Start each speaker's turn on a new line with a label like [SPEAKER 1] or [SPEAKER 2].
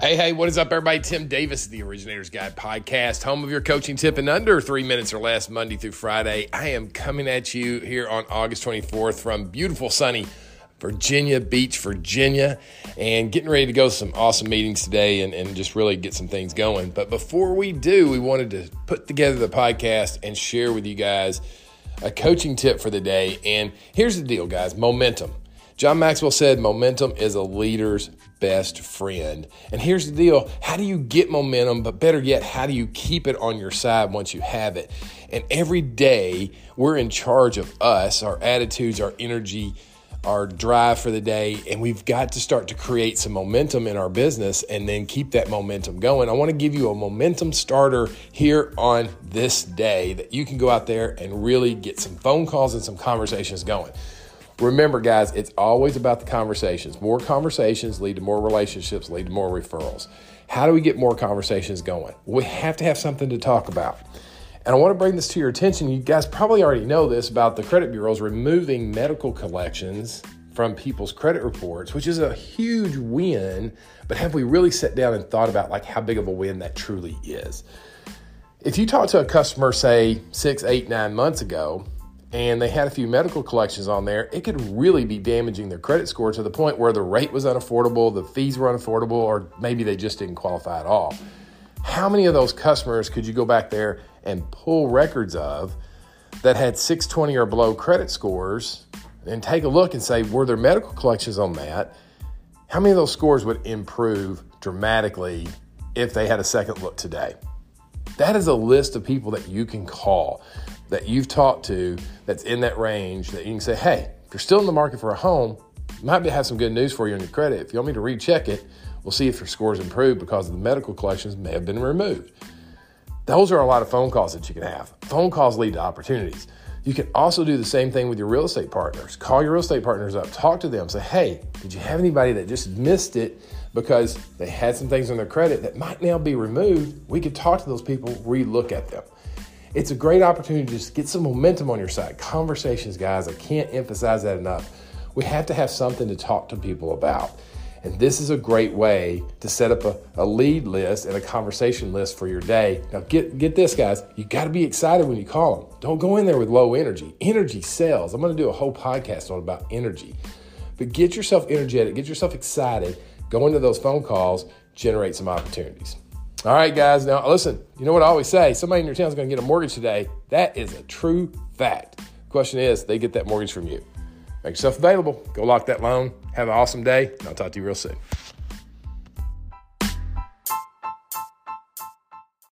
[SPEAKER 1] Hey, hey, what is up, everybody? Tim Davis, the Originator's Guide podcast, home of your coaching tip in under three minutes or less, Monday through Friday. I am coming at you here on August 24th from beautiful, sunny Virginia Beach, Virginia, and getting ready to go to some awesome meetings today and, and just really get some things going. But before we do, we wanted to put together the podcast and share with you guys a coaching tip for the day. And here's the deal, guys momentum. John Maxwell said momentum is a leader's best friend. And here's the deal how do you get momentum, but better yet, how do you keep it on your side once you have it? And every day, we're in charge of us, our attitudes, our energy, our drive for the day, and we've got to start to create some momentum in our business and then keep that momentum going. I want to give you a momentum starter here on this day that you can go out there and really get some phone calls and some conversations going. Remember, guys, it's always about the conversations. More conversations lead to more relationships, lead to more referrals. How do we get more conversations going? We have to have something to talk about. And I want to bring this to your attention. You guys probably already know this about the credit bureaus removing medical collections from people's credit reports, which is a huge win. But have we really sat down and thought about like how big of a win that truly is? If you talk to a customer, say six, eight, nine months ago, and they had a few medical collections on there, it could really be damaging their credit score to the point where the rate was unaffordable, the fees were unaffordable, or maybe they just didn't qualify at all. How many of those customers could you go back there and pull records of that had 620 or below credit scores and take a look and say, were there medical collections on that? How many of those scores would improve dramatically if they had a second look today? That is a list of people that you can call that you've talked to that's in that range that you can say, hey, if you're still in the market for a home, might be have some good news for you on your credit. If you want me to recheck it, we'll see if your scores improve because the medical collections may have been removed. Those are a lot of phone calls that you can have. Phone calls lead to opportunities. You can also do the same thing with your real estate partners. Call your real estate partners up, talk to them, say, hey, did you have anybody that just missed it because they had some things on their credit that might now be removed? We could talk to those people, relook at them. It's a great opportunity to just get some momentum on your side. Conversations, guys, I can't emphasize that enough. We have to have something to talk to people about. And this is a great way to set up a, a lead list and a conversation list for your day. Now, get, get this, guys. You got to be excited when you call them. Don't go in there with low energy. Energy sells. I'm going to do a whole podcast on about energy. But get yourself energetic, get yourself excited, go into those phone calls, generate some opportunities. All right, guys. Now, listen, you know what I always say somebody in your town is going to get a mortgage today. That is a true fact. question is, they get that mortgage from you. Make yourself available. Go lock that loan. Have an awesome day, and I'll talk to you real soon.